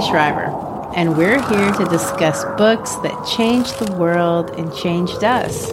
Shriver, and we're here to discuss books that changed the world and changed us.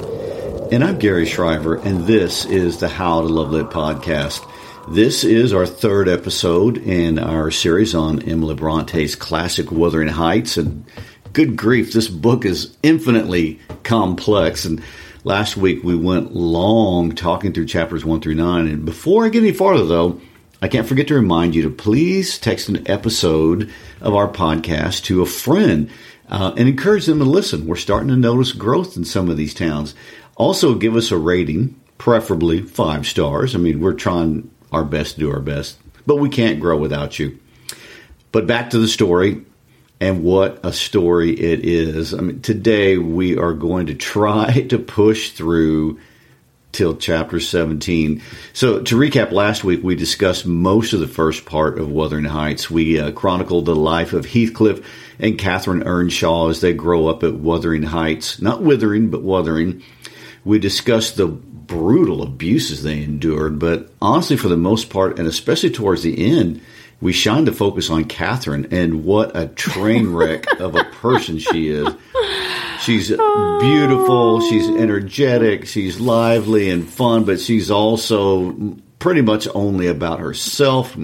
And I'm Gary Shriver, and this is the How to Love Lit podcast. This is our third episode in our series on Emily Bronte's classic Wuthering Heights. And good grief, this book is infinitely complex. And last week we went long talking through chapters one through nine. And before I get any farther, though, I can't forget to remind you to please text an episode of our podcast to a friend uh, and encourage them to listen. We're starting to notice growth in some of these towns. Also, give us a rating, preferably five stars. I mean, we're trying our best to do our best, but we can't grow without you. But back to the story and what a story it is. I mean, today we are going to try to push through till chapter 17. So, to recap, last week we discussed most of the first part of Wuthering Heights. We uh, chronicled the life of Heathcliff and Catherine Earnshaw as they grow up at Wuthering Heights. Not withering, but wuthering. We discussed the brutal abuses they endured, but honestly, for the most part, and especially towards the end, we shined the focus on Catherine and what a train wreck of a person she is. She's beautiful, she's energetic, she's lively and fun, but she's also pretty much only about herself.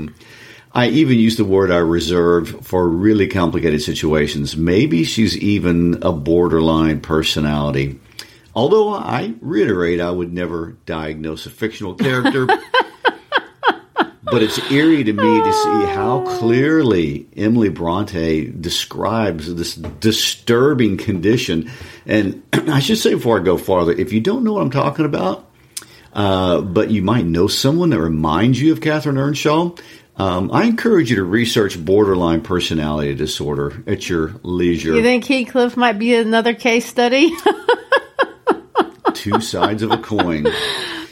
I even use the word I reserve for really complicated situations. Maybe she's even a borderline personality. Although I reiterate, I would never diagnose a fictional character. but it's eerie to me to see how clearly Emily Bronte describes this disturbing condition. And I should say before I go farther, if you don't know what I'm talking about, uh, but you might know someone that reminds you of Catherine Earnshaw, um, I encourage you to research borderline personality disorder at your leisure. You think Heathcliff might be another case study? Two sides of a coin.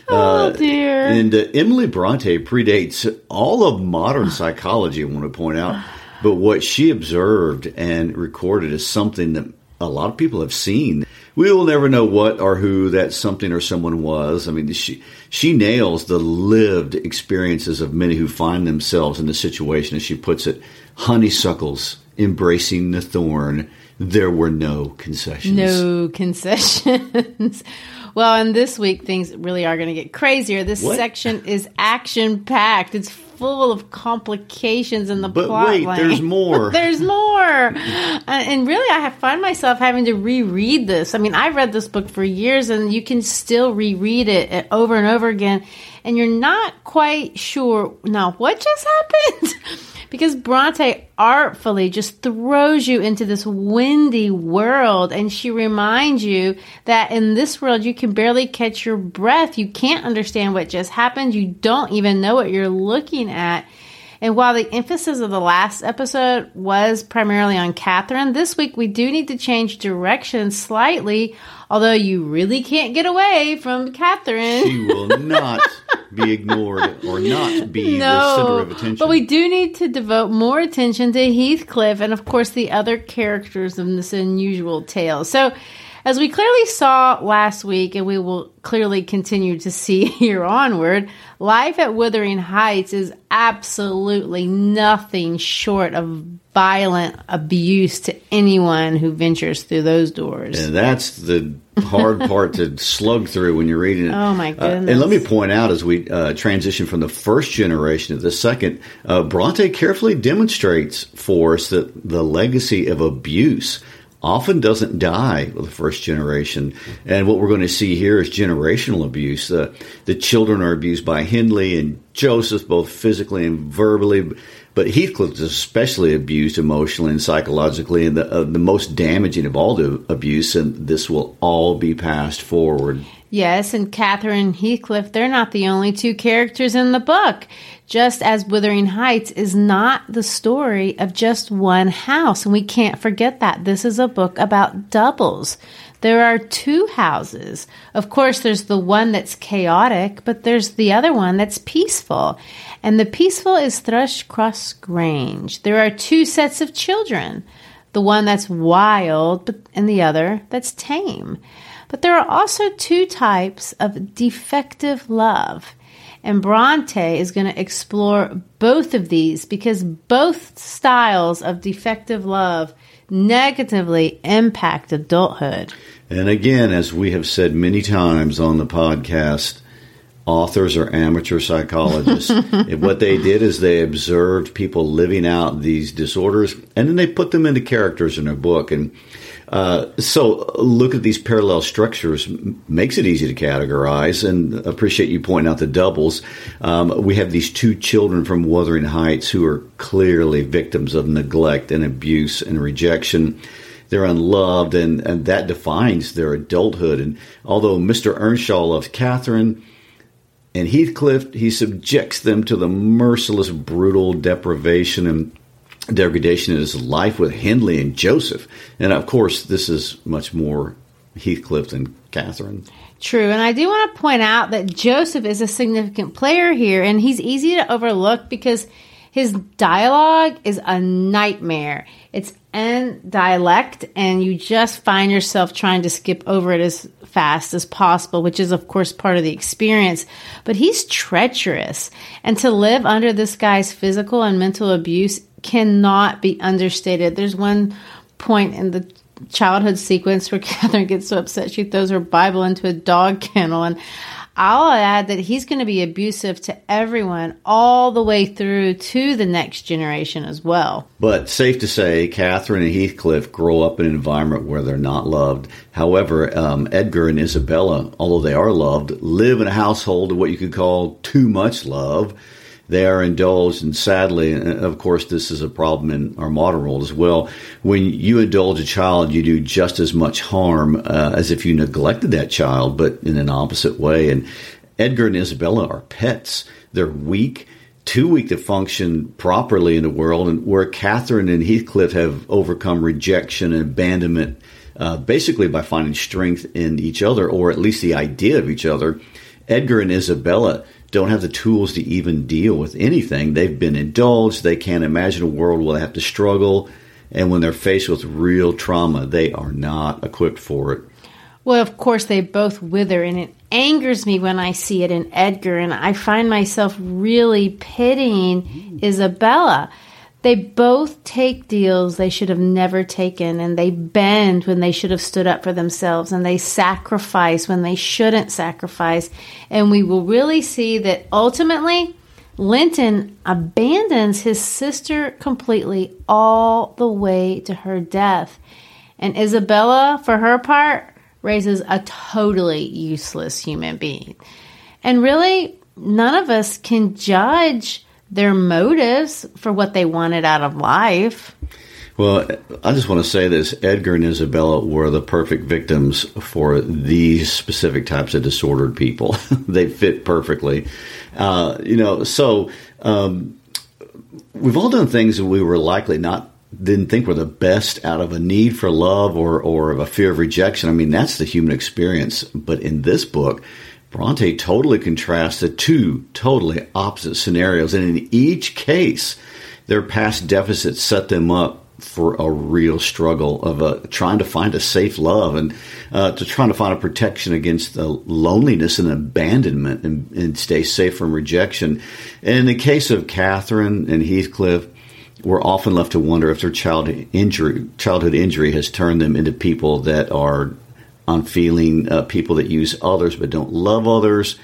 Oh dear. And uh, Emily Bronte predates all of modern psychology, I want to point out. But what she observed and recorded is something that a lot of people have seen. We will never know what or who that something or someone was. I mean, she she nails the lived experiences of many who find themselves in the situation, as she puts it, honeysuckles embracing the thorn. There were no concessions. No concessions. well, and this week things really are going to get crazier. This What? section is action packed. It's full of complications in the But plot wait, line. there's more. there's more. Uh, and really, I find myself having to reread this. I mean, I've read this book for years, and you can still reread it uh, over and over again, and you're not quite sure now what just happened. Because Bronte artfully just throws you into this windy world, and she reminds you that in this world you can barely catch your breath. You can't understand what just happened. You don't even know what you're looking at. And while the emphasis of the last episode was primarily on Catherine, this week we do need to change direction slightly Although you really can't get away from Catherine. She will not be ignored or not be the center of attention. But we do need to devote more attention to Heathcliff and, of course, the other characters in this unusual tale. So, as we clearly saw last week, and we will clearly continue to see here onward, life at Wuthering Heights is absolutely nothing short of violent abuse to anyone who ventures through those doors. And that's the hard part to slug through when you're reading it. Oh my goodness! Uh, and let me point out as we uh, transition from the first generation to the second, uh, Bronte carefully demonstrates for us that the legacy of abuse often doesn't die with the first generation. And what we're going to see here is generational abuse. The children are abused by Hindley and Joseph, both physically and verbally. But Heathcliff is especially abused emotionally and psychologically, and the, uh, the most damaging of all the abuse, and this will all be passed forward. Yes, and Catherine Heathcliff, they're not the only two characters in the book. Just as Wuthering Heights is not the story of just one house, and we can't forget that. This is a book about doubles. There are two houses. Of course, there's the one that's chaotic, but there's the other one that's peaceful. And the peaceful is Thrushcross Grange. There are two sets of children the one that's wild, but, and the other that's tame. But there are also two types of defective love. And Bronte is going to explore both of these because both styles of defective love negatively impact adulthood. And again, as we have said many times on the podcast, authors are amateur psychologists. what they did is they observed people living out these disorders and then they put them into characters in a book. And uh, so look at these parallel structures makes it easy to categorize and appreciate you pointing out the doubles. Um, we have these two children from Wuthering Heights who are clearly victims of neglect and abuse and rejection. They're unloved, and, and that defines their adulthood. And although Mr. Earnshaw loves Catherine and Heathcliff, he subjects them to the merciless, brutal deprivation and degradation in his life with Hindley and Joseph. And of course, this is much more Heathcliff than Catherine. True. And I do want to point out that Joseph is a significant player here, and he's easy to overlook because his dialogue is a nightmare. It's in dialect, and you just find yourself trying to skip over it as fast as possible, which is, of course, part of the experience. But he's treacherous. And to live under this guy's physical and mental abuse cannot be understated. There's one point in the childhood sequence where Catherine gets so upset she throws her Bible into a dog kennel. And I'll add that he's going to be abusive to everyone all the way through to the next generation as well. But safe to say, Catherine and Heathcliff grow up in an environment where they're not loved. However, um, Edgar and Isabella, although they are loved, live in a household of what you could call too much love they are indulged. And sadly, and of course, this is a problem in our modern world as well. When you indulge a child, you do just as much harm uh, as if you neglected that child, but in an opposite way. And Edgar and Isabella are pets. They're weak too weak to function properly in the world, and where Catherine and Heathcliff have overcome rejection and abandonment, uh, basically by finding strength in each other, or at least the idea of each other. Edgar and Isabella don't have the tools to even deal with anything. They've been indulged. They can't imagine a world where they have to struggle. And when they're faced with real trauma, they are not equipped for it. Well, of course, they both wither, and it angers me when I see it in Edgar, and I find myself really pitying mm. Isabella they both take deals they should have never taken, and they bend when they should have stood up for themselves, and they sacrifice when they shouldn't sacrifice. And we will really see that ultimately, Linton abandons his sister completely all the way to her death. And Isabella, for her part, raises a totally useless human being. And really, none of us can judge their motives for what they wanted out of life. Well, I just want to say this Edgar and Isabella were the perfect victims for these specific types of disordered people. they fit perfectly. Uh, you know, so um, we've all done things that we were likely not didn't think were the best out of a need for love or, or of a fear of rejection. I mean, that's the human experience. But in this book, Bronte totally contrasts the two totally opposite scenarios. And in each case, their past deficits set them up for a real struggle of uh, trying to find a safe love and uh, to trying to find a protection against the loneliness and abandonment and, and, stay safe from rejection. And in the case of Catherine and Heathcliff, we're often left to wonder if their child injury, childhood injury has turned them into people that are unfeeling, uh, people that use others but don't love others,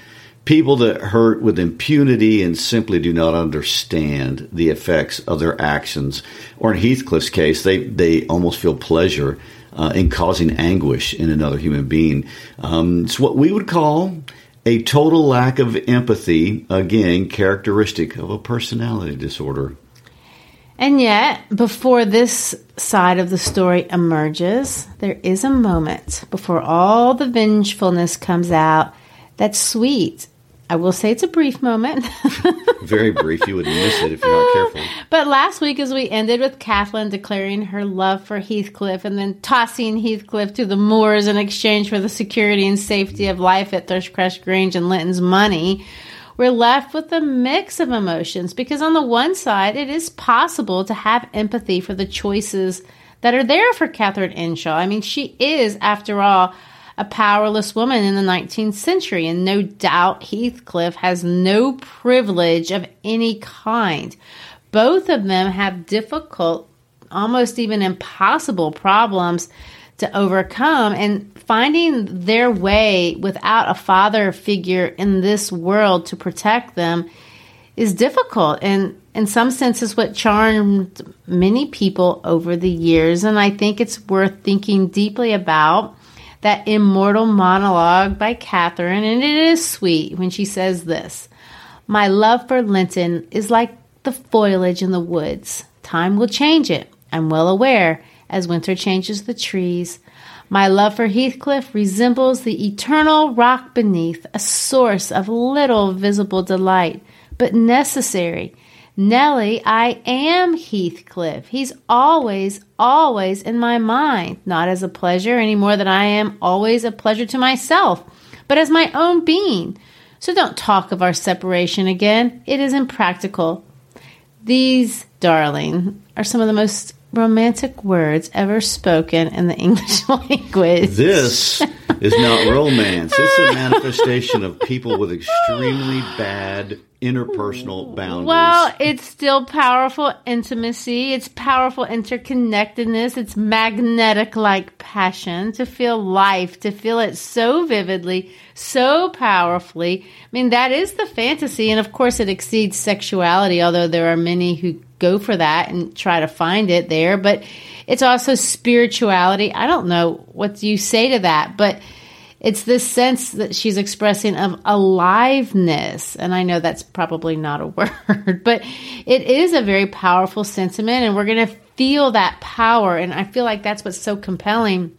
people that hurt with impunity and simply do not understand the effects of their actions. Or in Heathcliff's case, they, they almost feel pleasure uh, in causing anguish in another human being. Um, it's what we would call a total lack of empathy, again, characteristic of a personality disorder. And yet, before this side of the story emerges, there is a moment before all the vengefulness comes out that's sweet. I will say it's a brief moment. Very brief. You would miss it if you're not careful. But last week, as we ended with Catherine declaring her love for Heathcliff and then tossing Heathcliff to the moors in exchange for the security and safety of life at Thrushcross Grange and Linton's money, we're left with a mix of emotions because, on the one side, it is possible to have empathy for the choices that are there for Catherine Earnshaw. I mean, she is, after all, a powerless woman in the 19th century, and no doubt Heathcliff has no privilege of any kind. Both of them have difficult, almost even impossible problems to overcome, and finding their way without a father figure in this world to protect them is difficult. And in some senses what charmed many people over the years. And i think it's worth thinking deeply about that immortal monologue by catherine. And it is sweet when she says this my love for linton is like the foliage in the woods. Time will change it. I'm well aware as winter changes the trees my love for Heathcliff resembles the eternal rock beneath, a source of little visible delight, but necessary. Nellie, I am Heathcliff. He's always, always in my mind, not as a pleasure any more than I am always a pleasure to myself, but as my own being. So don't talk of our separation again. It is impractical. These, darling, are some of the most romantic words ever spoken in the English language. This is not romance. It's a manifestation of people with extremely bad interpersonal boundaries. Well, it's still powerful intimacy. It's powerful interconnectedness. It's magnetic like passion to feel life, to feel it so vividly, so powerfully. I mean, that is the fantasy. And of course, it exceeds sexuality, although there are many who go for that and try to find it there. But it's also spirituality. I don't know what you say to that, but it's this sense that she's expressing of aliveness. And I know that's probably not a word, but it is a very powerful sentiment, and we're going to feel that power. And I feel like that's what's so compelling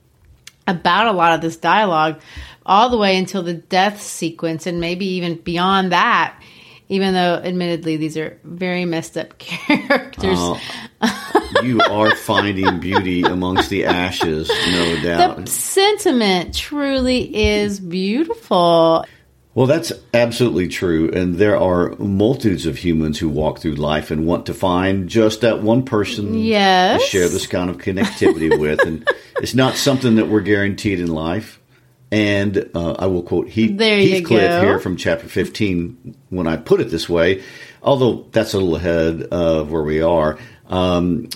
about a lot of this dialogue, all the way until the death sequence, and maybe even beyond that even though admittedly these are very messed up characters. Uh, you are finding beauty amongst the ashes, no doubt. The sentiment truly is beautiful. Well, that's absolutely true. And there are multitudes of humans who walk through life and want to find just that one person yes. to share this kind of connectivity with. And it's not something that we're guaranteed in life. And uh, I will quote Heath, Heathcliff here from chapter 15 when I put it this way, although that's a little ahead of where we are. Um,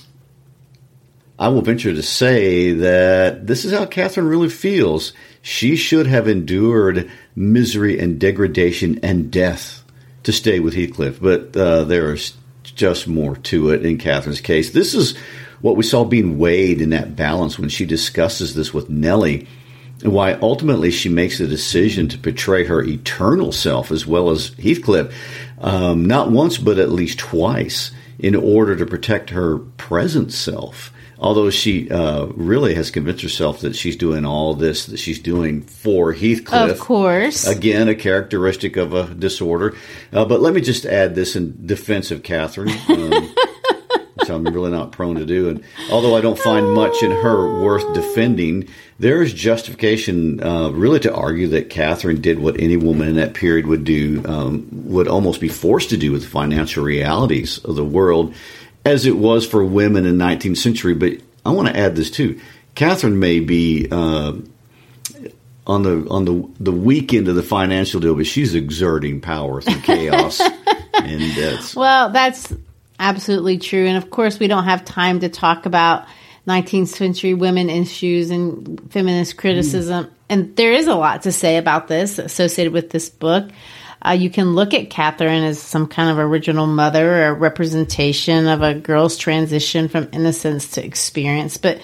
I will venture to say that this is how Catherine really feels. She should have endured misery and degradation and death to stay with Heathcliff, but uh, there's just more to it in Catherine's case. This is what we saw being weighed in that balance when she discusses this with Nellie and why ultimately she makes the decision to portray her eternal self as well as Heathcliff, um, not once but at least twice, in order to protect her present self. Although she uh, really has convinced herself that she's doing all this that she's doing for Heathcliff. Of course. Again, a characteristic of a disorder. Uh, but let me just add this in defense of Catherine. Um, which I'm really not prone to do. And although I don't find much in her worth defending, there is justification, uh, really, to argue that Catherine did what any woman in that period would do, um, would almost be forced to do with the financial realities of the world, as it was for women in the 19th century. But I want to add this too: Catherine may be. Uh, on the on the the weak end of the financial deal, but she's exerting power through chaos, and that's well, that's absolutely true. And of course, we don't have time to talk about 19th century women issues and feminist criticism. Mm. And there is a lot to say about this associated with this book. Uh, you can look at Catherine as some kind of original mother or representation of a girl's transition from innocence to experience, but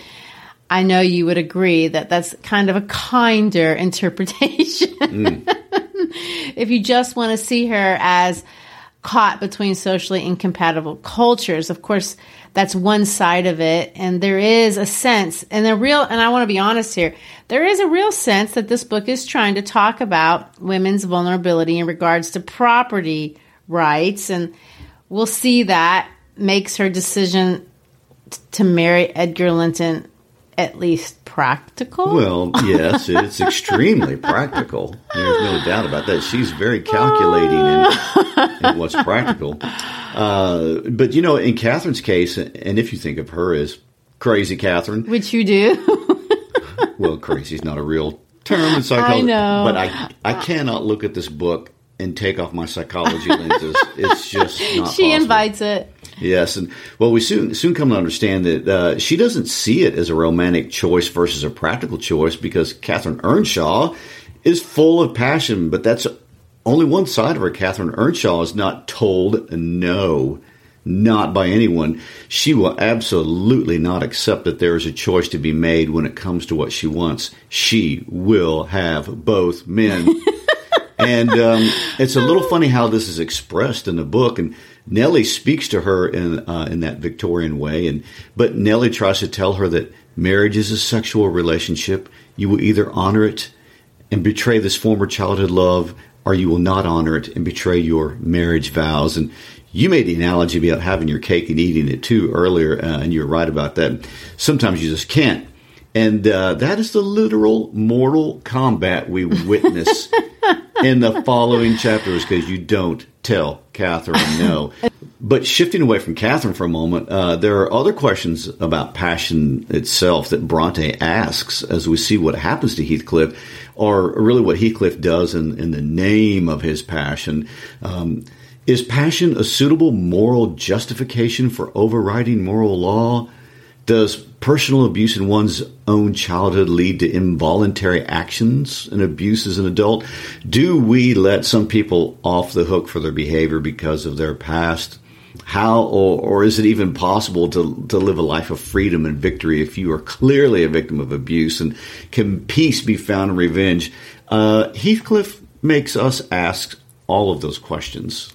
I know you would agree that that's kind of a kinder interpretation. Mm. if you just want to see her as caught between socially incompatible cultures, of course, that's one side of it. And there is a sense, and a real, and I want to be honest here, there is a real sense that this book is trying to talk about women's vulnerability in regards to property rights. And we'll see that makes her decision to marry Edgar Linton at least practical. Well, yes, it's extremely practical. There's no doubt about that. She's very calculating in, in what's practical. Uh, but you know, in Catherine's case, and if you think of her as crazy Catherine, which you do, well, crazy is not a real term in psychology. I know, but I I cannot look at this book and take off my psychology lenses. It's just not. She possible. invites it. Yes, and well, we soon soon come to understand that uh, she doesn't see it as a romantic choice versus a practical choice because Catherine Earnshaw is full of passion, but that's only one side of her. Catherine Earnshaw is not told no, not by anyone. She will absolutely not accept that there is a choice to be made when it comes to what she wants. She will have both men. and um, it's a little funny how this is expressed in the book. And Nellie speaks to her in uh, in that Victorian way, and but Nellie tries to tell her that marriage is a sexual relationship. You will either honor it and betray this former childhood love, or you will not honor it and betray your marriage vows. And you made the analogy about having your cake and eating it too earlier, uh, and you're right about that. Sometimes you just can't. And uh, that is the literal mortal combat we witness in the following chapters because you don't tell Catherine no. but shifting away from Catherine for a moment, uh, there are other questions about passion itself that Bronte asks as we see what happens to Heathcliff, or really what Heathcliff does in, in the name of his passion. Um, is passion a suitable moral justification for overriding moral law? Does personal abuse in one's own childhood lead to involuntary actions and abuse as an adult? Do we let some people off the hook for their behavior because of their past? How or, or is it even possible to, to live a life of freedom and victory if you are clearly a victim of abuse? And can peace be found in revenge? Uh, Heathcliff makes us ask all of those questions.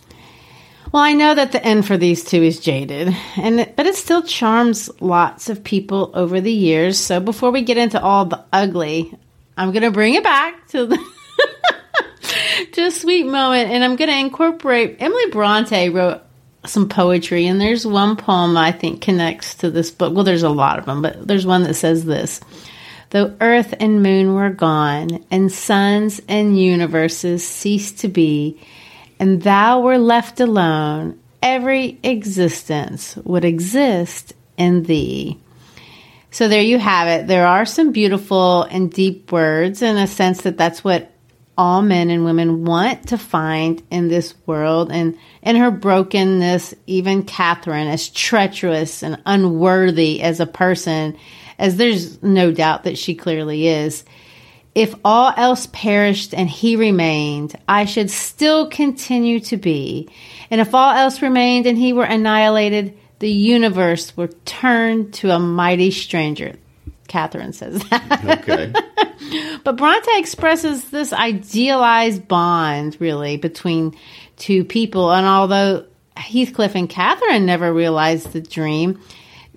Well, I know that the end for these two is jaded, and but it still charms lots of people over the years. So before we get into all the ugly, I'm going to bring it back to the to a sweet moment, and I'm going to incorporate. Emily Bronte wrote some poetry, and there's one poem I think connects to this book. Well, there's a lot of them, but there's one that says this. Though earth and moon were gone, and suns and universes ceased to be, and thou were left alone, every existence would exist in thee. So there you have it. There are some beautiful and deep words in a sense that that's what all men and women want to find in this world. And in her brokenness, even Catherine, as treacherous and unworthy as a person, as there's no doubt that she clearly is, if all else perished and he remained, I should still continue to be. And if all else remained and he were annihilated, the universe would turn to a mighty stranger. Catherine says that. Okay. but Bronte expresses this idealized bond, really, between two people. And although Heathcliff and Catherine never realized the dream,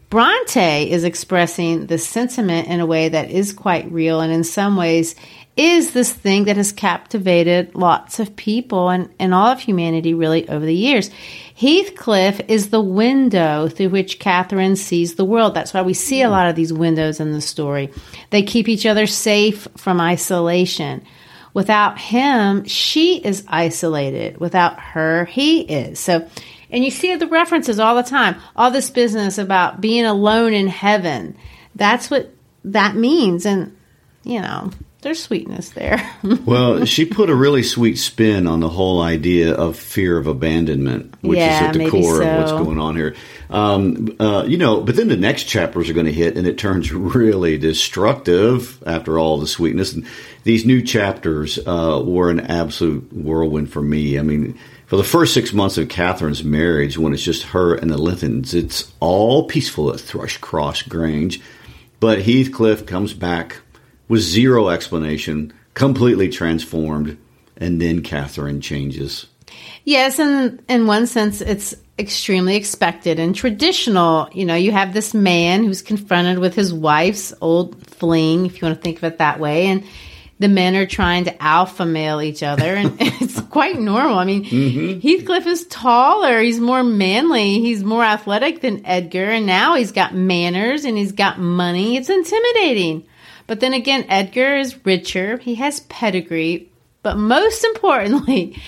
Bronte is expressing the sentiment in a way that is quite real, and in some ways, is this thing that has captivated lots of people and, and all of humanity really over the years. Heathcliff is the window through which Catherine sees the world. That's why we see a lot of these windows in the story. They keep each other safe from isolation. Without him, she is isolated. Without her, he is. So, and you see the references all the time. All this business about being alone in heaven. That's what that means. And, you know, there's sweetness there. well, she put a really sweet spin on the whole idea of fear of abandonment, which Yeah, is at the core so. of what's going on here. Um, uh, you know, but then the next chapters are going to hit, and it turns really destructive after all the sweetness. And these new chapters uh, were an absolute whirlwind for me. I mean. For the first six months of Catherine's marriage, when it's just her and the Lintons, it's all peaceful at Thrushcross Grange. But Heathcliff comes back with zero explanation, completely transformed, and then Catherine changes. Yes, and in one sense, it's extremely expected and traditional. You know, you have this man who's confronted with his wife's old fling, if you want to think of it that way, and the men are trying to alpha male each other, and it's quite normal. I mean, mm-hmm. Heathcliff is taller, he's more manly, he's more athletic than Edgar, and now he's got manners and he's got money. It's intimidating. But then again, Edgar is richer, he has pedigree, but most importantly,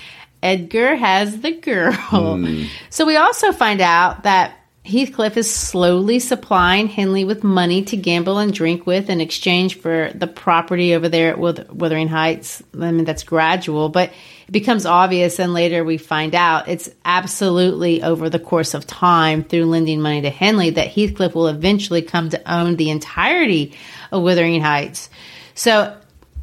Edgar has the girl. Hmm. So we also find out that Heathcliff is slowly supplying Hindley with money to gamble and drink with in exchange for the property over there at Wuthering Heights. I mean, that's gradual, but it becomes obvious, and later we find out it's absolutely over the course of time through lending money to Hindley that Heathcliff will eventually come to own the entirety of Wuthering Heights. So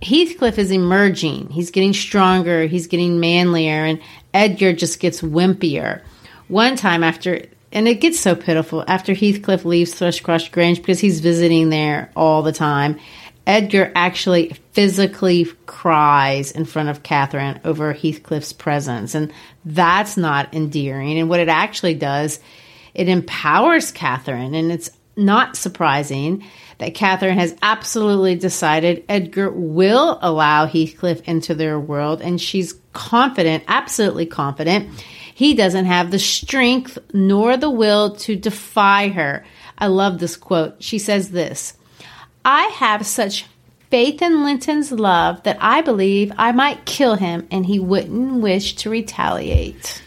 Heathcliff is emerging. He's getting stronger. He's getting manlier, and Edgar just gets wimpier. One time after, and it gets so pitiful after Heathcliff leaves Thrushcross Grange because he's visiting there all the time. Edgar actually physically cries in front of Catherine over Heathcliff's presence, and that's not endearing. And what it actually does, it empowers Catherine, and it's not surprising that Catherine has absolutely decided Edgar will allow Heathcliff into their world, and she's confident, absolutely confident, he doesn't have the strength nor the will to defy her. I love this quote. She says this I have such faith in Linton's love that I believe I might kill him and he wouldn't wish to retaliate.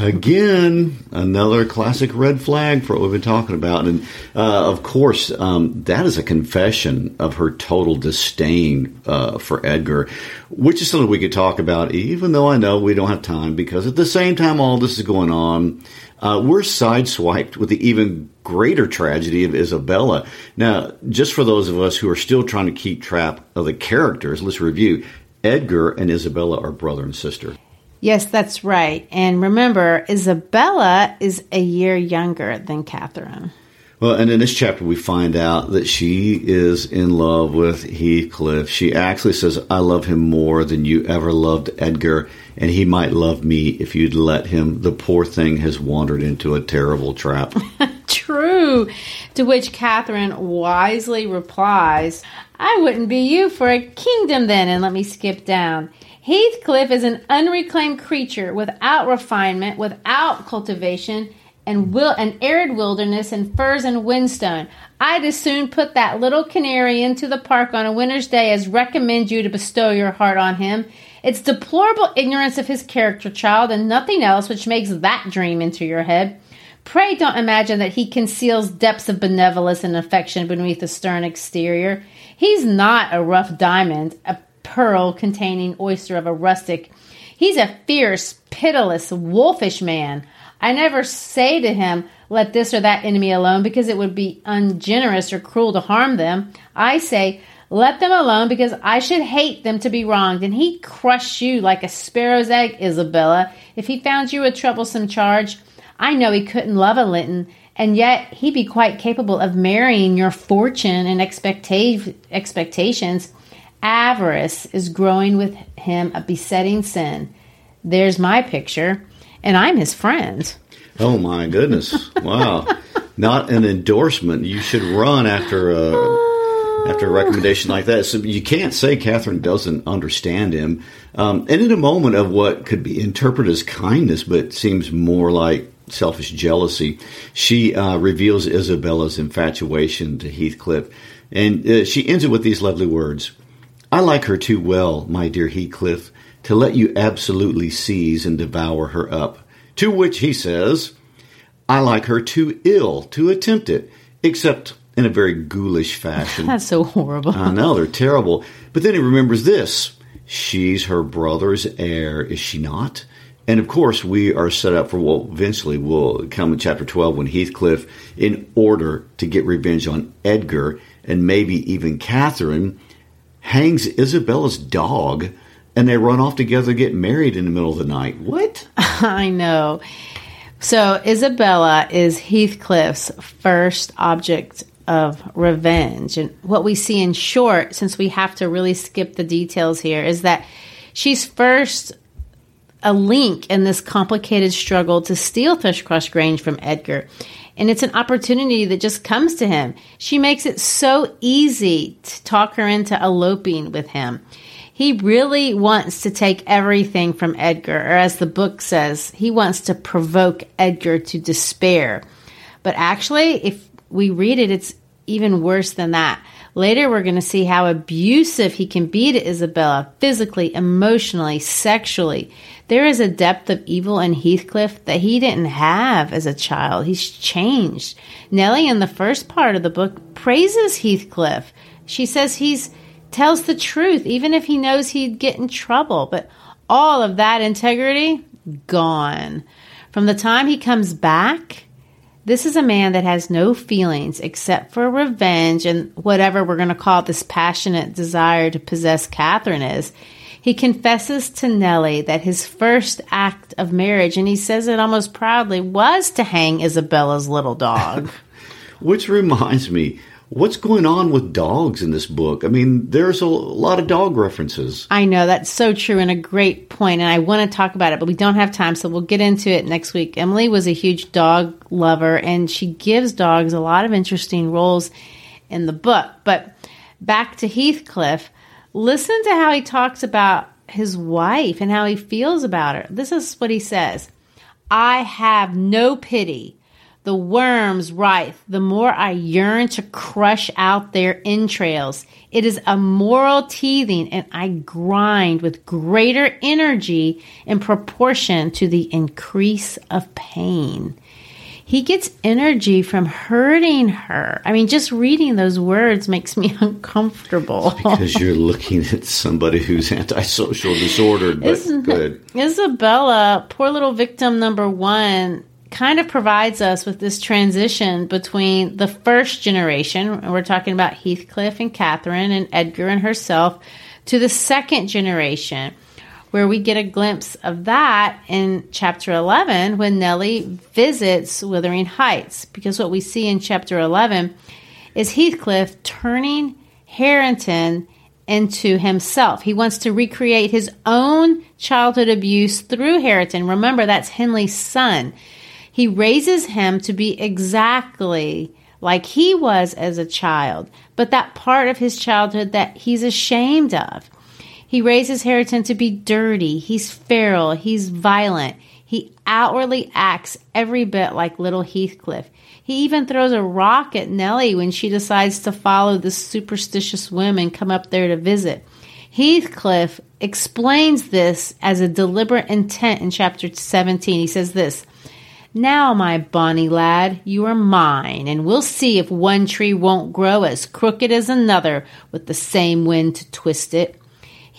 Again, another classic red flag for what we've been talking about. And uh, of course, um, that is a confession of her total disdain uh, for Edgar, which is something we could talk about, even though I know we don't have time, because at the same time all this is going on, uh, we're sideswiped with the even greater tragedy of Isabella. Now, just for those of us who are still trying to keep track of the characters, let's review. Edgar and Isabella are brother and sister. Yes, that's right. And remember, Isabella is a year younger than Catherine. Well, and in this chapter, we find out that she is in love with Heathcliff. She actually says, I love him more than you ever loved Edgar, and he might love me if you'd let him. The poor thing has wandered into a terrible trap. True. To which Catherine wisely replies, I wouldn't be you for a kingdom then. And let me skip down. Heathcliff is an unreclaimed creature without refinement, without cultivation, and will an arid wilderness and furze and whinstone. I'd as soon put that little canary into the park on a winter's day as recommend you to bestow your heart on him. It's deplorable ignorance of his character, child, and nothing else which makes that dream into your head. Pray don't imagine that he conceals depths of benevolence and affection beneath a stern exterior. He's not a rough diamond, a pearl containing oyster of a rustic. He's a fierce, pitiless, wolfish man. I never say to him, let this or that enemy alone, because it would be ungenerous or cruel to harm them. I say, let them alone, because I should hate them to be wronged, and he'd crush you like a sparrow's egg, Isabella, if he found you a troublesome charge. I know he couldn't love a Linton, and yet he'd be quite capable of marrying your fortune and expecta- expectations. Avarice is growing with him a besetting sin. There's my picture, and I'm his friend. Oh my goodness! Wow, not an endorsement. You should run after uh, after a recommendation like that. So you can't say Catherine doesn't understand him. Um, and in a moment of what could be interpreted as kindness, but seems more like selfish jealousy, she uh, reveals Isabella's infatuation to Heathcliff. And uh, she ends it with these lovely words I like her too well, my dear Heathcliff, to let you absolutely seize and devour her up. To which he says, I like her too ill to attempt it, except in a very ghoulish fashion. That's so horrible. I know, they're terrible. But then he remembers this she's her brother's heir, is she not? And of course, we are set up for what eventually will come in chapter 12 when Heathcliff, in order to get revenge on Edgar and maybe even Catherine, hangs Isabella's dog and they run off together get married in the middle of the night. What? I know. So Isabella is Heathcliff's first object of revenge. And what we see in short, since we have to really skip the details here, is that she's first a link in this complicated struggle to steal Thrushcross Grange from Edgar. And it's an opportunity that just comes to him. She makes it so easy to talk her into eloping with him. He really wants to take everything from Edgar, or as the book says, he wants to provoke Edgar to despair. But actually, if we read it, it's even worse than that. Later, we're going to see how abusive he can be to Isabella physically, emotionally, sexually. There is a depth of evil in Heathcliff that he didn't have as a child. He's changed. Nellie, in the first part of the book, praises Heathcliff. She says he's tells the truth, even if he knows he'd get in trouble. But all of that integrity, gone. From the time he comes back, this is a man that has no feelings except for revenge and whatever we're going to call this passionate desire to possess Catherine is. He confesses to Nellie that his first act of marriage, and he says it almost proudly, was to hang Isabella's little dog. Which reminds me, what's going on with dogs in this book? I mean, there's a lot of dog references. I know that's so true and a great point, and I want to talk about it, but we don't have time, so we'll get into it next week. Emily was a huge dog lover, and she gives dogs a lot of interesting roles in the book. But back to Heathcliff, listen to how he talks about his wife and how he feels about her. This is what he says I have no pity the worms writhe, the more I yearn to crush out their entrails. It is a moral teething, and I grind with greater energy in proportion to the increase of pain. He gets energy from hurting her. I mean, just reading those words makes me uncomfortable. because you're looking at somebody who's antisocial disordered. But Isn't, good. Isabella, poor little victim number one, kind of provides us with this transition between the first generation, we're talking about Heathcliff and Catherine and Edgar and herself, to the second generation, where we get a glimpse of that in chapter 11 when Nellie visits Wuthering Heights. Because what we see in chapter 11 is Heathcliff turning Hareton into himself. He wants to recreate his own childhood abuse through Hareton. Remember, that's Hindley's son. He raises him to be exactly like he was as a child, but that part of his childhood that he's ashamed of. He raises Hareton to be dirty, he's feral, he's violent. He outwardly acts every bit like little Heathcliff. He even throws a rock at Nellie when she decides to follow the superstitious and come up there to visit. Heathcliff explains this as a deliberate intent in chapter 17. He says this now, my bonny lad, you are mine, and we'll see if one tree won't grow as crooked as another with the same wind to twist it.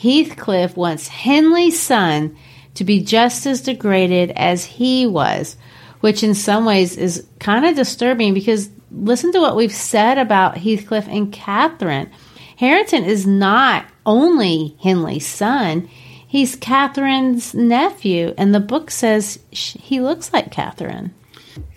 Heathcliff wants Hindley's son to be just as degraded as he was, which in some ways is kind of disturbing because listen to what we've said about Heathcliff and Catherine. Hareton is not only Hindley's son, He's Catherine's nephew, and the book says he looks like Catherine.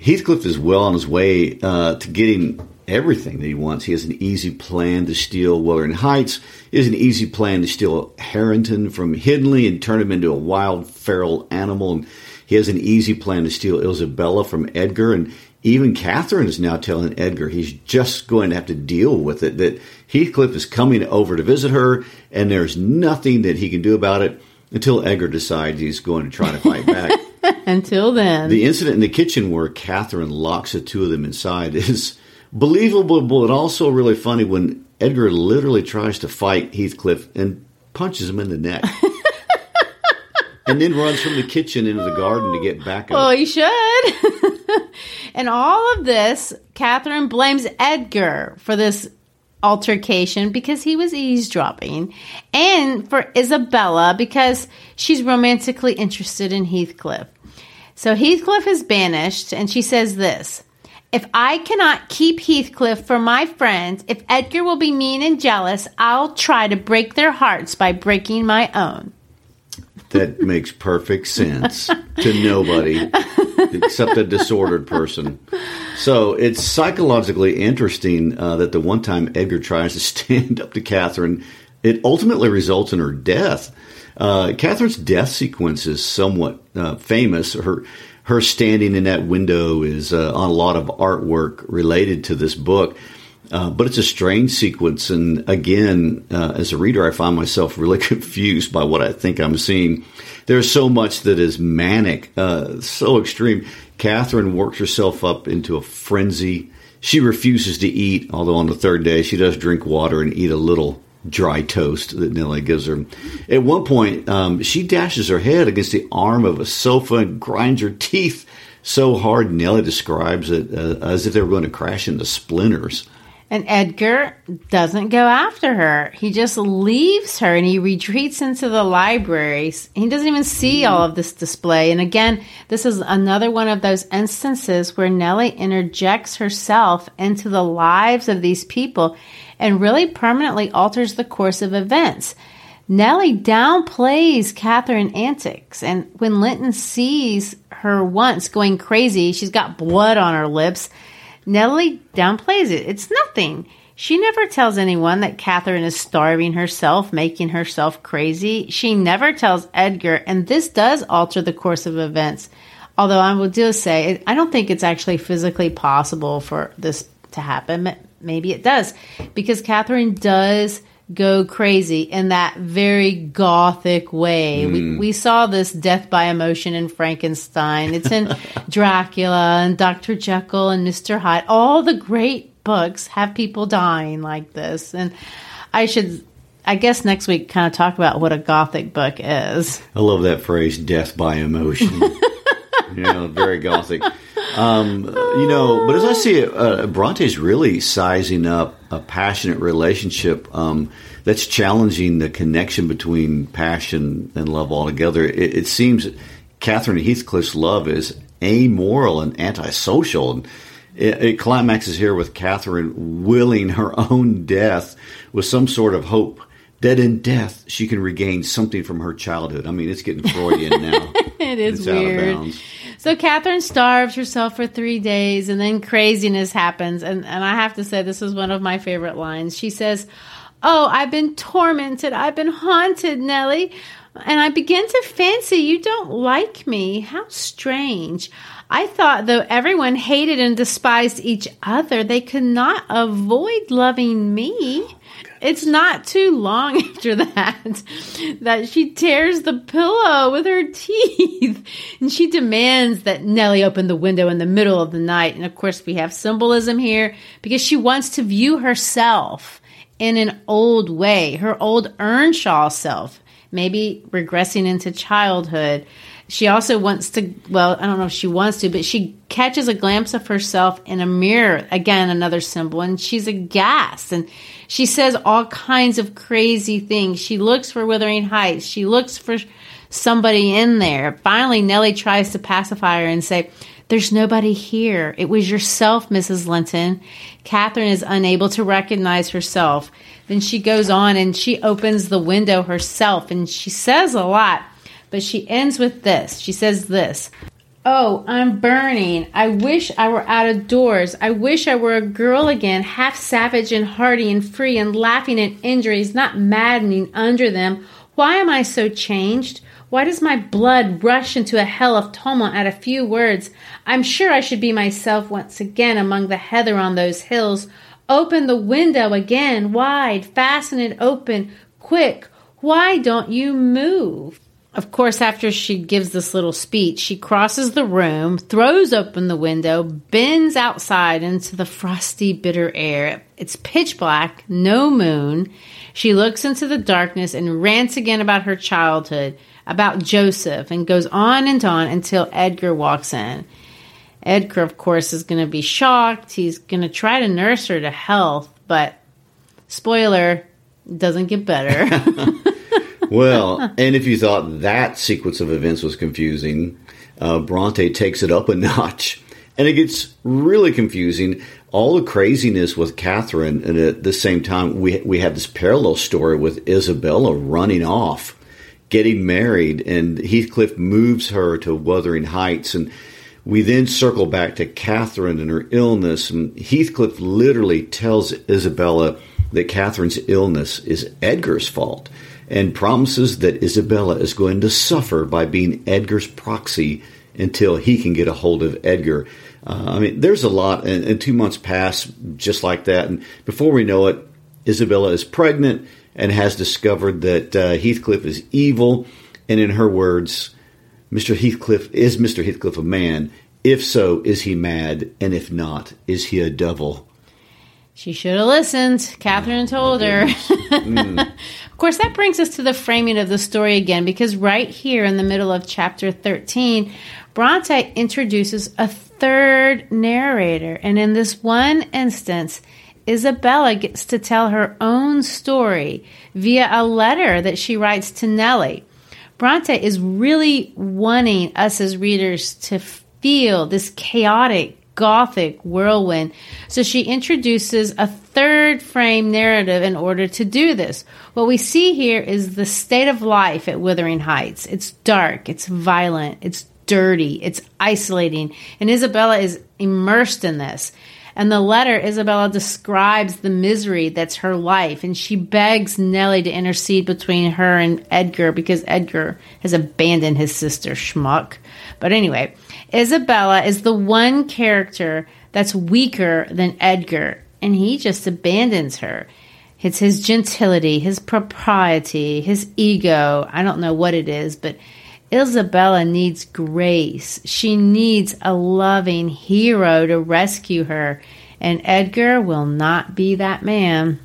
Heathcliff is well on his way uh, to getting everything that he wants. He has an easy plan to steal Wuthering Heights. He has an easy plan to steal Hareton from Hindley and turn him into a wild feral animal. And he has an easy plan to steal Isabella from Edgar. And even Catherine is now telling Edgar he's just going to have to deal with it, that Heathcliff is coming over to visit her, and there's nothing that he can do about it until Edgar decides he's going to try to fight back. Until then. The incident in the kitchen where Catherine locks the two of them inside is believable, but also really funny when Edgar literally tries to fight Heathcliff and punches him in the neck. and then runs from the kitchen into the garden to get back Well, oh, he should. and all of this, Catherine blames Edgar for this altercation because he was eavesdropping, and for Isabella because she's romantically interested in Heathcliff. So Heathcliff is banished, and she says this. If I cannot keep Heathcliff for my friends, if Edgar will be mean and jealous, I'll try to break their hearts by breaking my own. That makes perfect sense to nobody except a disordered person. So it's psychologically interesting uh, that the one time Edgar tries to stand up to Catherine, it ultimately results in her death. Uh, Catherine's death sequence is somewhat uh, famous. Her her standing in that window is uh, on a lot of artwork related to this book. Uh, but it's a strange sequence, and again, uh, as a reader, I find myself really confused by what I think I'm seeing. There's so much that is manic, uh, so extreme. Catherine works herself up into a frenzy. She refuses to eat, although on the third day she does drink water and eat a little dry toast that Nellie gives her. At one point, um, she dashes her head against the arm of a sofa and grinds her teeth so hard. Nellie describes it uh, as if they were going to crash into splinters. And Edgar doesn't go after her. He just leaves her and he retreats into the libraries. He doesn't even see all of this display. And again, this is another one of those instances where Nellie interjects herself into the lives of these people and really permanently alters the course of events. Nellie downplays Catherine antics, and when Linton sees her once going crazy, she's got blood on her lips. Nellie downplays it. It's nothing. She never tells anyone that Catherine is starving herself, making herself crazy. She never tells Edgar, and this does alter the course of events. Although I will do say, I don't think it's actually physically possible for this to happen. Maybe it does, because Catherine does go crazy in that very gothic way. Mm. We, we saw this death by emotion in Frankenstein. It's in Dracula and Dr. Jekyll and Mr. Hyde. All the great books have people dying like this. And I should, I guess next week, kind of talk about what a gothic book is. I love that phrase, death by emotion. you know, very gothic. Um, you know, but as I see it, uh, Bronte's really sizing up a passionate relationship um, that's challenging the connection between passion and love altogether. It, it seems Catherine Heathcliff's love is amoral and antisocial. And it, it climaxes here with Catherine willing her own death with some sort of hope that in death she can regain something from her childhood. I mean, it's getting Freudian now. it is it's weird. So Catherine starves herself for three days, and then craziness happens. And and I have to say, this is one of my favorite lines. She says, "Oh, I've been tormented. I've been haunted, Nellie." And I begin to fancy you don't like me. How strange. I thought though everyone hated and despised each other, they could not avoid loving me. Oh, it's not too long after that that she tears the pillow with her teeth and she demands that Nellie open the window in the middle of the night. And of course, we have symbolism here because she wants to view herself in an old way, her old Earnshaw self, maybe regressing into childhood. She also wants to, well, I don't know if she wants to, but she catches a glimpse of herself in a mirror. Again, another symbol, and she's aghast. And she says all kinds of crazy things. She looks for Wuthering Heights. She looks for somebody in there. Finally, Nellie tries to pacify her and say, there's nobody here. It was yourself, Mrs. Linton. Catherine is unable to recognize herself. Then she goes on and she opens the window herself and she says a lot. But she ends with this. She says this Oh, I'm burning. I wish I were out of doors. I wish I were a girl again, half savage and hearty and free and laughing at injuries, not maddening under them. Why am I so changed? Why does my blood rush into a hell of tumult at a few words? I'm sure I should be myself once again among the heather on those hills. Open the window again, wide, fasten it open, quick. Why don't you move? Of course, after she gives this little speech, she crosses the room, throws open the window, bends outside into the frosty, bitter air. It's pitch black, no moon. She looks into the darkness and rants again about her childhood, about Joseph, and goes on and on until Edgar walks in. Edgar, of course, is going to be shocked. He's going to try to nurse her to health, but spoiler, doesn't get better. well, and if you thought that sequence of events was confusing, uh, Bronte takes it up a notch. And it gets really confusing. All the craziness with Catherine, and at the same time, we we have this parallel story with Isabella running off, getting married, and Heathcliff moves her to Wuthering Heights, and we then circle back to Catherine and her illness, and Heathcliff literally tells Isabella that Catherine's illness is Edgar's fault and promises that Isabella is going to suffer by being Edgar's proxy until he can get a hold of Edgar. Uh, I mean, there's a lot, and, and, two months pass just like that, and before we know it, Isabella is pregnant and has discovered that uh, Heathcliff is evil, and in her words, Mr. Heathcliff is Mr. Heathcliff a man? If so, is he mad? And if not, is he a devil? She should have listened. Catherine oh, told her. mm. of course, that brings us to the framing of the story again, because right here in the middle of chapter 13, Bronte introduces a third narrator. And in this one instance, Isabella gets to tell her own story via a letter that she writes to Nellie. Bronte is really wanting us as readers to feel this chaotic gothic whirlwind. So she introduces a third frame narrative in order to do this. What we see here is the state of life at Wuthering Heights. It's dark, it's violent, it's dirty, it's isolating, and Isabella is immersed in this. And the letter, Isabella describes the misery that's her life, and she begs Nellie to intercede between her and Edgar because Edgar has abandoned his sister, Schmuck. But anyway, Isabella is the one character that's weaker than Edgar, and he just abandons her. It's his gentility, his propriety, his ego. I don't know what it is, but Isabella needs grace. She needs a loving hero to rescue her, and Edgar will not be that man.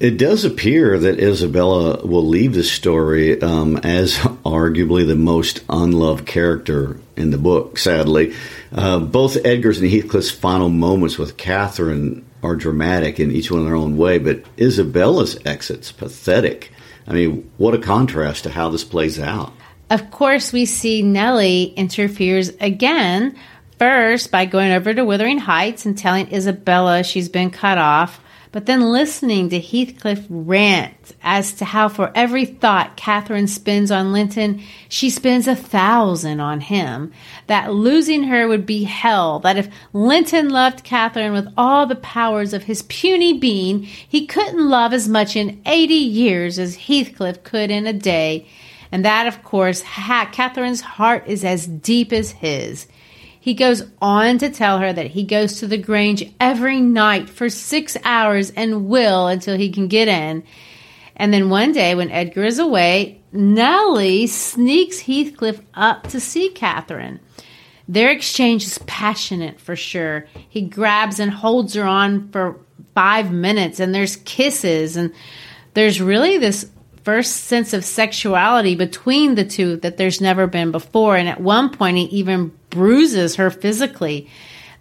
It does appear that Isabella will leave the story um, as arguably the most unloved character in the book, sadly. Uh, both Edgar's and Heathcliff's final moments with Catherine are dramatic in each one in their own way, but Isabella's exit's pathetic. I mean, what a contrast to how this plays out. Of course, we see Nellie interferes again, first by going over to Wuthering Heights and telling Isabella she's been cut off but then listening to Heathcliff rant as to how for every thought Catherine spends on Linton, she spends a thousand on him. That losing her would be hell. That if Linton loved Catherine with all the powers of his puny being, he couldn't love as much in eighty years as Heathcliff could in a day. And that, of course, ha- Catherine's heart is as deep as his. He goes on to tell her that he goes to the Grange every night for six hours and will until he can get in. And then one day, when Edgar is away, Nellie sneaks Heathcliff up to see Catherine. Their exchange is passionate for sure. He grabs and holds her on for five minutes, and there's kisses, and there's really this first sense of sexuality between the two that there's never been before. And at one point, he even bruises her physically.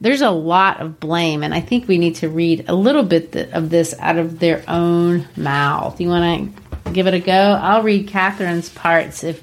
There's a lot of blame, and I think we need to read a little bit of this out of their own mouth. You want to give it a go? I'll read Catherine's parts if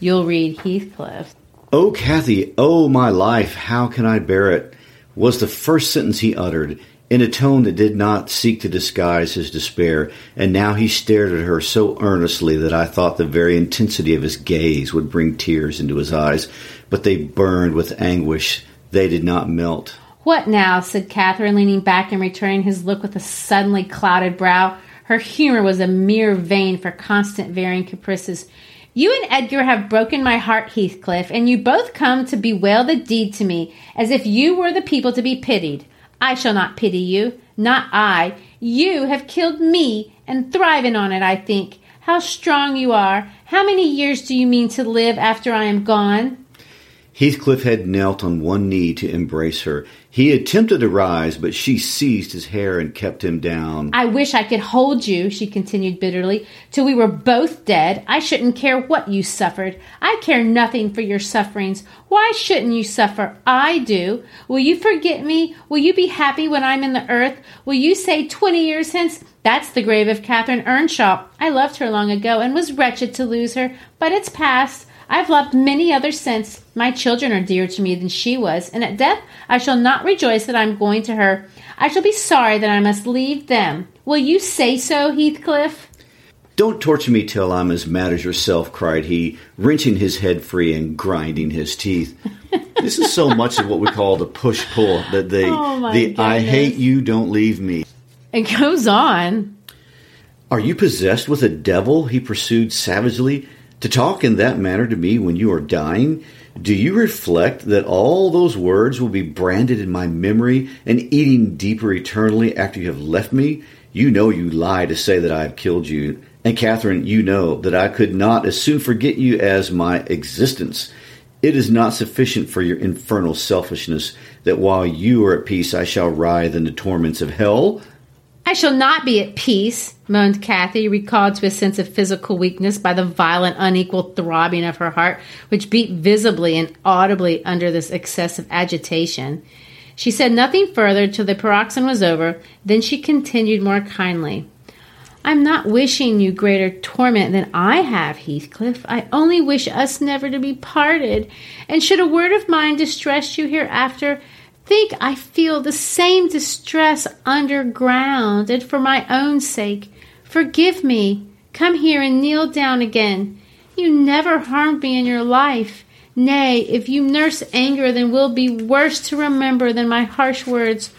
you'll read Heathcliff. Oh, Cathy, oh, my life, how can I bear it? was the first sentence he uttered in a tone that did not seek to disguise his despair, and now he stared at her so earnestly that I thought the very intensity of his gaze would bring tears into his eyes, but they burned with anguish. They did not melt. What now? said Catherine, leaning back and returning his look with a suddenly clouded brow. Her humor was a mere vein for constant varying caprices. You and Edgar have broken my heart, Heathcliff, and you both come to bewail the deed to me as if you were the people to be pitied. I shall not pity you, not I. You have killed me and thriving on it, I think. How strong you are. How many years do you mean to live after I am gone? Heathcliff had knelt on one knee to embrace her. He attempted to rise, but she seized his hair and kept him down. I wish I could hold you, she continued bitterly, till we were both dead. I shouldn't care what you suffered. I care nothing for your sufferings. Why shouldn't you suffer? I do. Will you forget me? Will you be happy when I'm in the earth? Will you say twenty years hence, that's the grave of Catherine Earnshaw. I loved her long ago and was wretched to lose her, but it's past. I've loved many others since. My children are dearer to me than she was, and at death I shall not rejoice that I am going to her. I shall be sorry that I must leave them. Will you say so, Heathcliff? Don't torture me till I'm as mad as yourself, cried he, wrenching his head free and grinding his teeth. this is so much of what we call the push pull, that oh, the, Oh, the my I hate you, don't leave me. It goes on. Are you possessed with a devil? He pursued savagely. To talk in that manner to me when you are dying? Do you reflect that all those words will be branded in my memory and eating deeper eternally after you have left me? You know you lie to say that I have killed you. And Catherine, you know that I could not as soon forget you as my existence. It is not sufficient for your infernal selfishness that while you are at peace I shall writhe in the torments of hell. I shall not be at peace, moaned Cathy, recalled to a sense of physical weakness by the violent, unequal throbbing of her heart, which beat visibly and audibly under this excessive agitation. She said nothing further till the paroxysm was over, then she continued more kindly. I'm not wishing you greater torment than I have, Heathcliff. I only wish us never to be parted. And should a word of mine distress you hereafter, think I feel the same distress underground, and for my own sake, forgive me. Come here and kneel down again. You never harmed me in your life. Nay, if you nurse anger, then will be worse to remember than my harsh words.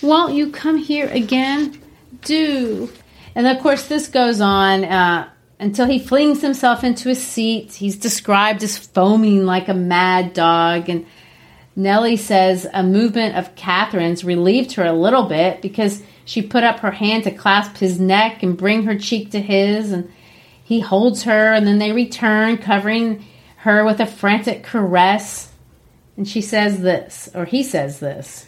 Won't you come here again? Do. And of course, this goes on uh, until he flings himself into a seat. He's described as foaming like a mad dog. And Nellie says a movement of Catherine's relieved her a little bit because she put up her hand to clasp his neck and bring her cheek to his. And he holds her, and then they return, covering her with a frantic caress. And she says this, or he says this.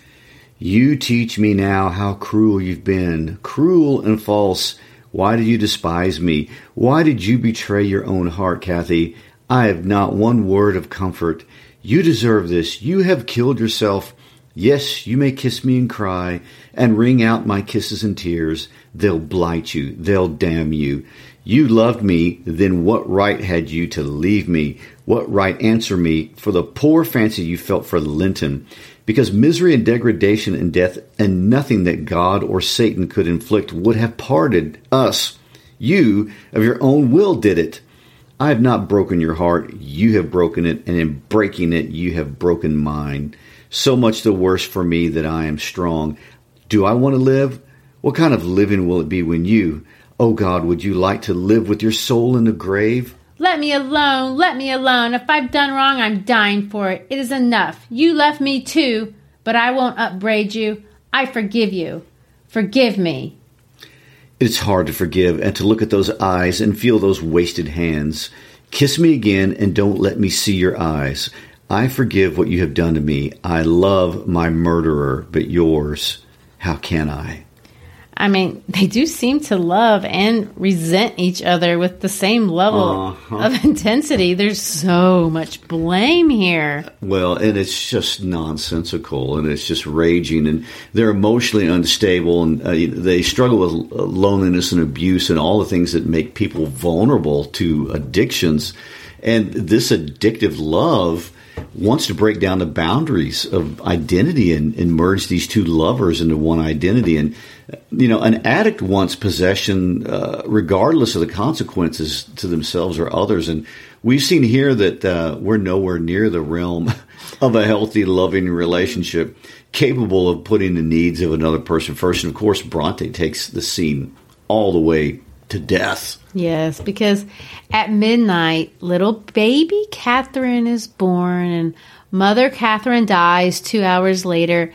You teach me now how cruel you've been, cruel and false. Why did you despise me? Why did you betray your own heart, Cathy? I have not one word of comfort. You deserve this. You have killed yourself. Yes, you may kiss me and cry, and wring out my kisses and tears. They'll blight you. They'll damn you. You loved me, then what right had you to leave me? What right answer me for the poor fancy you felt for Linton? Because misery and degradation and death and nothing that God or Satan could inflict would have parted us. You, of your own will, did it. I have not broken your heart. You have broken it, and in breaking it, you have broken mine. So much the worse for me that I am strong. Do I want to live? What kind of living will it be when you, oh God, would you like to live with your soul in the grave? Let me alone, let me alone. If I've done wrong, I'm dying for it. It is enough. You left me too, but I won't upbraid you. I forgive you. Forgive me. It's hard to forgive and to look at those eyes and feel those wasted hands. Kiss me again and don't let me see your eyes. I forgive what you have done to me. I love my murderer, but yours, how can I? I mean, they do seem to love and resent each other with the same level Uh-huh. of intensity. There's so much blame here. Well, and it's just nonsensical, and it's just raging, and they're emotionally unstable, and uh, they struggle with loneliness and abuse, and all the things that make people vulnerable to addictions. And this addictive love wants to break down the boundaries of identity and, and merge these two lovers into one identity. And you know, an addict wants possession, uh, regardless of the consequences to themselves or others. And we've seen here that uh, we're nowhere near the realm of a healthy, loving relationship capable of putting the needs of another person first. And of course, Bronte takes the scene all the way to death. Yes, because at midnight, little baby Catherine is born, and Mother Catherine dies two hours later.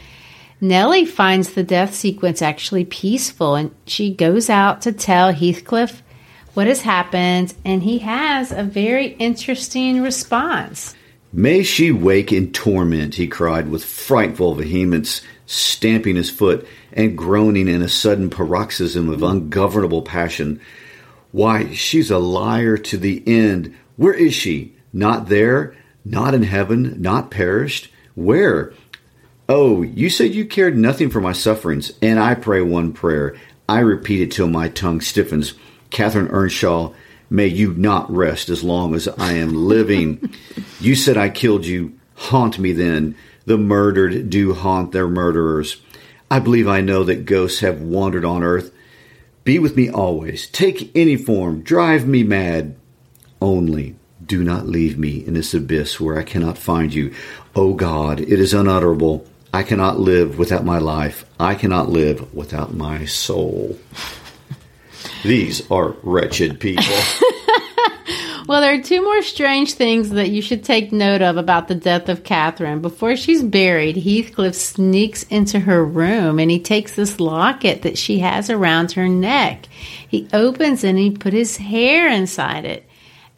Nellie finds the death sequence actually peaceful, and she goes out to tell Heathcliff what has happened, and he has a very interesting response. May she wake in torment, he cried with frightful vehemence, stamping his foot and groaning in a sudden paroxysm of ungovernable passion. Why, she's a liar to the end. Where is she? Not there? Not in heaven? Not perished? Where? Oh, you said you cared nothing for my sufferings, and I pray one prayer. I repeat it till my tongue stiffens. Catherine Earnshaw, may you not rest as long as I am living. you said I killed you. Haunt me then. The murdered do haunt their murderers. I believe I know that ghosts have wandered on earth. Be with me always. Take any form. Drive me mad. Only do not leave me in this abyss where I cannot find you. O oh God, it is unutterable. I cannot live without my life. I cannot live without my soul. These are wretched people. well, there are two more strange things that you should take note of about the death of Catherine. Before she's buried, Heathcliff sneaks into her room and he takes this locket that she has around her neck. He opens it and he put his hair inside it.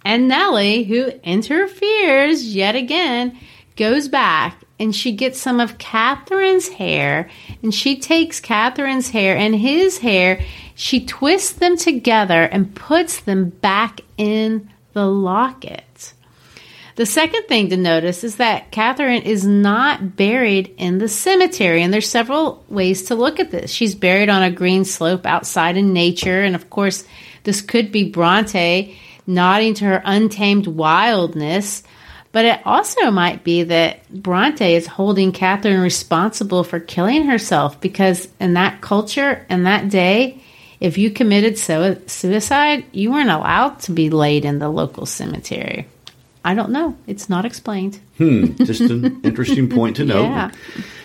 And Nellie, who interferes yet again, goes back and she gets some of Catherine's hair and she takes Catherine's hair and his hair, she twists them together and puts them back in the locket. The second thing to notice is that Catherine is not buried in the cemetery, and there's several ways to look at this. She's buried on a green slope outside in nature, and of course, this could be Bronte nodding to her untamed wildness but it also might be that Bronte is holding Catherine responsible for killing herself because in that culture and that day, if you committed suicide, you weren't allowed to be laid in the local cemetery. I don't know. It's not explained. Hmm. Just an interesting point to note. Yeah.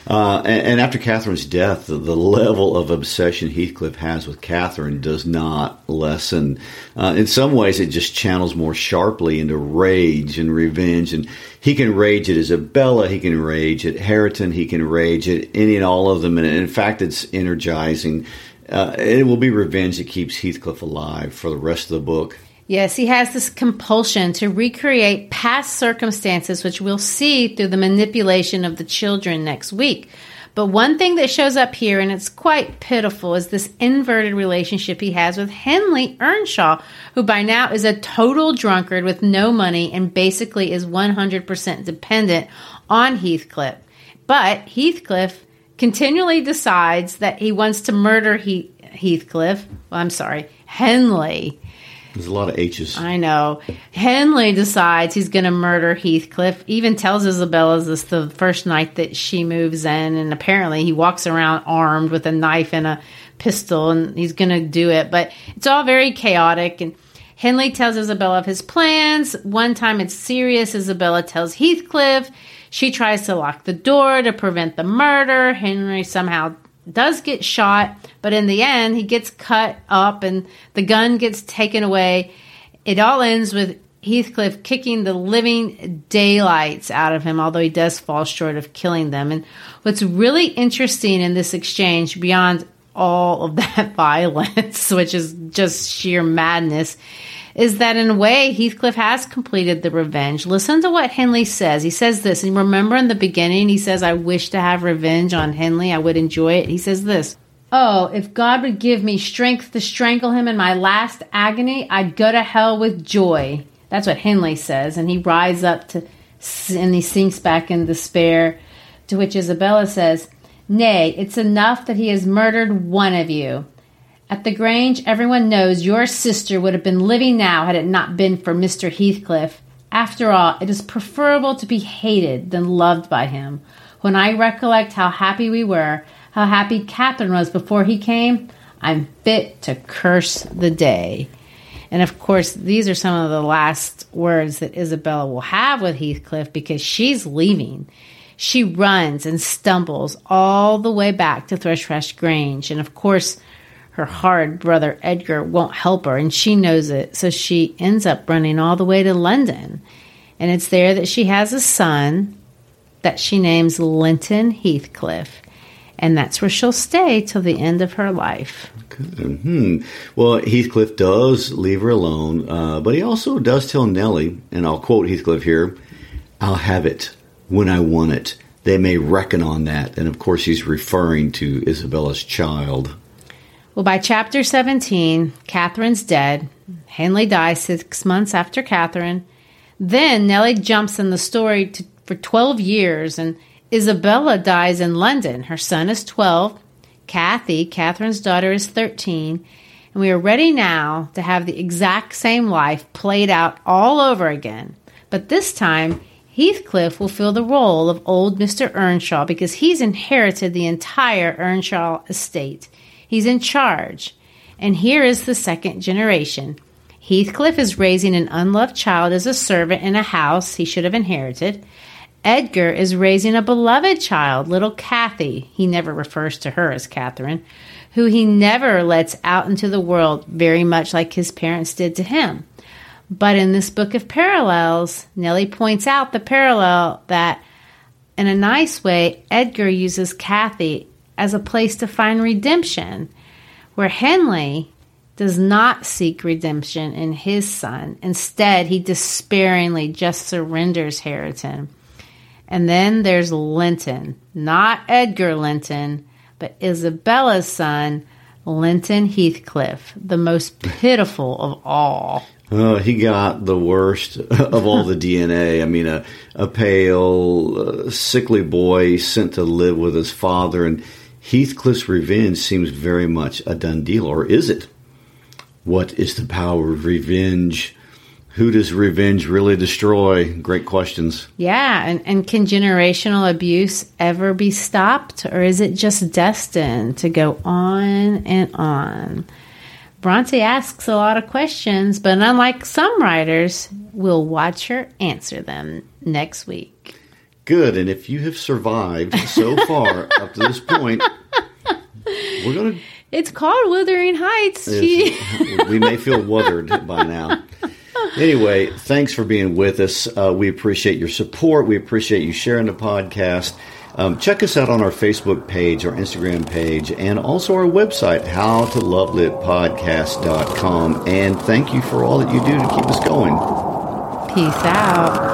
Uh, and, and, after Catherine's death, the, the, level of obsession Heathcliff has with Catherine does not lessen. Uh, in some ways, it just channels more sharply into rage and revenge. And he can rage at Isabella, he can rage at Hareton, he can rage at any and all of them. And in fact, it's energizing. Uh, it will be revenge that keeps Heathcliff alive for the rest of the book. Yes, he has this compulsion to recreate past circumstances, which we'll see through the manipulation of the children next week. But one thing that shows up here, and it's quite pitiful, is this inverted relationship he has with Hindley Earnshaw, who by now is a total drunkard with no money and basically is 100% dependent on Heathcliff. But Heathcliff continually decides that he wants to murder he- Heathcliff. Well, I'm sorry, Hindley there's a lot of H's. I know. Hindley decides he's going to murder Heathcliff. Even tells Isabella this the first night that she moves in, and apparently he walks around armed with a knife and a pistol, and he's going to do it. But it's all very chaotic. And Hindley tells Isabella of his plans. One time it's serious. Isabella tells Heathcliff. She tries to lock the door to prevent the murder. Henry somehow does get shot, but in the end, he gets cut up and the gun gets taken away. It all ends with Heathcliff kicking the living daylights out of him, although he does fall short of killing them. And what's really interesting in this exchange, beyond all of that violence, which is just sheer madness, is that in a way Heathcliff has completed the revenge. Listen to what Hindley says. He says this, and remember in the beginning, he says, I wish to have revenge on Hindley. I would enjoy it. He says this. Oh, if God would give me strength to strangle him in my last agony, I'd go to hell with joy. That's what Hindley says. And he rises up to, and he sinks back in despair. To which Isabella says, Nay, it's enough that he has murdered one of you. At the Grange, everyone knows your sister would have been living now had it not been for Mr. Heathcliff. After all, it is preferable to be hated than loved by him. When I recollect how happy we were, how happy Catherine was before he came, I'm fit to curse the day. And of course, these are some of the last words that Isabella will have with Heathcliff because she's leaving. She runs and stumbles all the way back to Thrushcross Grange. And of course, her hard brother Edgar won't help her, and she knows it. So she ends up running all the way to London. And it's there that she has a son that she names Linton Heathcliff. And that's where she'll stay till the end of her life. Hmm. Well, Heathcliff does leave her alone, uh, but he also does tell Nellie, and I'll quote Heathcliff here I'll have it when I want it. They may reckon on that. And of course, he's referring to Isabella's child. Well, by chapter 17, Catherine's dead. Hindley dies six months after Catherine. Then Nellie jumps in the story to, for 12 years, and Isabella dies in London. Her son is 12. Cathy, Catherine's daughter, is 13. And we are ready now to have the exact same life played out all over again. But this time, Heathcliff will fill the role of old Mr. Earnshaw because he's inherited the entire Earnshaw estate. He's in charge. And here is the second generation. Heathcliff is raising an unloved child as a servant in a house he should have inherited. Edgar is raising a beloved child, little Cathy. He never refers to her as Catherine, who he never lets out into the world, very much like his parents did to him. But in this book of parallels, Nellie points out the parallel that, in a nice way, Edgar uses Cathy as a place to find redemption, where Hindley does not seek redemption in his son. Instead, he despairingly just surrenders Hareton. And then there's Linton, not Edgar Linton, but Isabella's son, Linton Heathcliff, the most pitiful of all. Uh, he got the worst of all the DNA. I mean, a, a pale, uh, sickly boy sent to live with his father, and Heathcliff's revenge seems very much a done deal, or is it? What is the power of revenge? Who does revenge really destroy? Great questions. Yeah, and, and can generational abuse ever be stopped, or is it just destined to go on and on? Bronte asks a lot of questions, but unlike some writers, we'll watch her answer them next week. Good. And if you have survived so far up to this point, we're going to. It's called Wuthering Heights. we may feel wuthered by now. Anyway, thanks for being with us. Uh, we appreciate your support. We appreciate you sharing the podcast. Um, check us out on our Facebook page, our Instagram page, and also our website, howtolovelitpodcast.com. And thank you for all that you do to keep us going. Peace out.